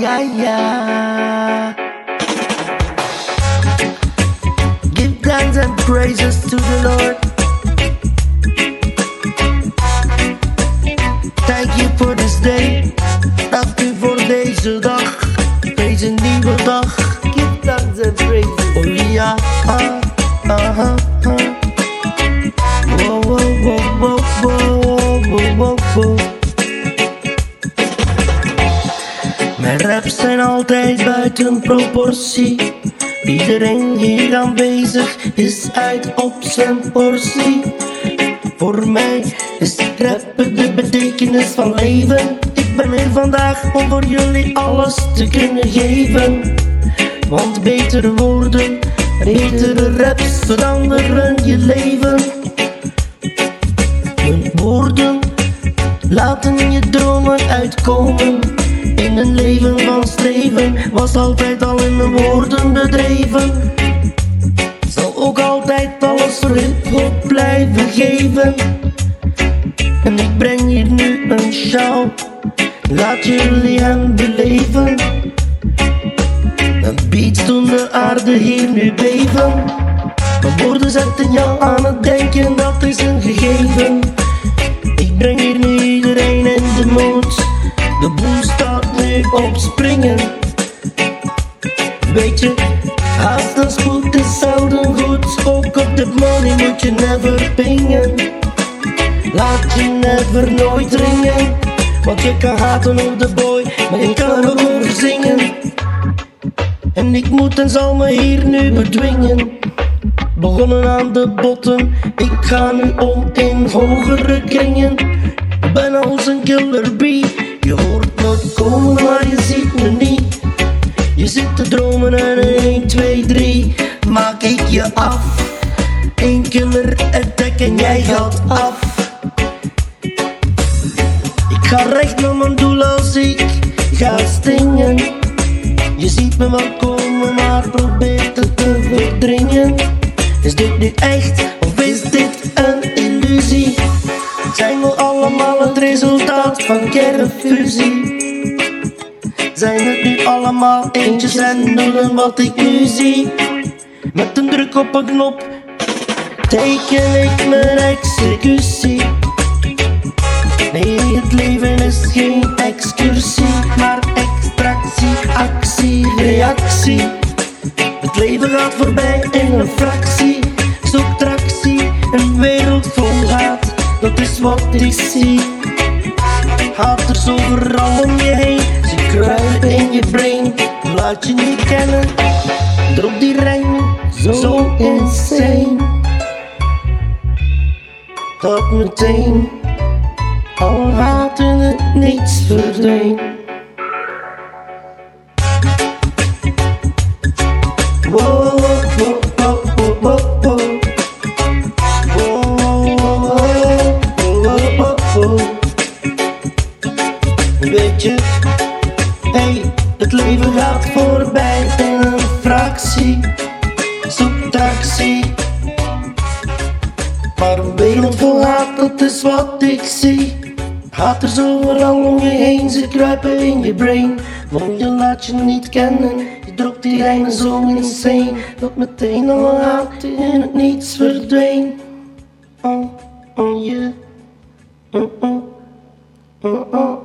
Yeah, yeah. Give thanks and praises to the Lord. Thank you for this day. Dank u voor deze dag. Deze nieuwe dag. Give thanks and praises. Oh ja, ah, ah, ah, Mijn raps zijn altijd buiten proportie. Iedereen hier aanwezig is uit op zijn portie. Voor mij is rappen de betekenis van leven. Ik ben hier vandaag om voor jullie alles te kunnen geven. Want betere woorden, betere raps veranderen je leven. Mijn woorden laten je dromen uitkomen. In een leven van streven was altijd al in mijn woorden bedreven. Zal ook altijd alles hip-hop blijven geven. En ik breng hier nu een show, laat jullie hem beleven. Een beats doen de aarde hier nu beven. Mijn woorden zetten jou aan het denken, dat is een gegeven. Op springen. Weet je, haast en spoed is zelden goed. Ook op de money moet je never pingen. Laat je never nooit ringen. Want je kan haten op de boy, maar je kan ook over zingen. En ik moet en zal me hier nu bedwingen. Begonnen aan de botten, ik ga nu om in hogere kringen. Ben als een killer bee, je hoort me komen, maar je ziet me niet. Je zit te dromen en in 1, 2, 3 maak ik je af. Eén killer attack en jij gaat af. Ik ga recht naar mijn doel als ik ga stingen. Je ziet me wel komen, maar probeert het te verdringen. Is dit nu echt of is dit een illusie? Zijn we allemaal het resultaat van kernfusie? Zijn het nu allemaal eentjes en nullen wat ik nu zie? Met een druk op een knop teken ik mijn executie. Nee, het leven is geen excursie, maar extractie, actie, reactie. Het leven gaat voorbij in een fractie. Zoek tractie, een wereld vol haat, dat is wat ik zie. Haters overal om je heen, ze kruipen in je brain. Laat je niet kennen, drop die rijmen, zo insane. Dat meteen, al haten het niets verdween. Leven gaat voorbij in een fractie. Zoek tractie. Maar een wereld vol haat, dat is wat ik zie. Haters overal om je heen, ze kruipen in je brain. Want je laat je niet kennen, je dropt die rijmen zo insane. Dat meteen al haat in het niets verdween. Oh, oh, yeah. Oh, oh, oh, oh.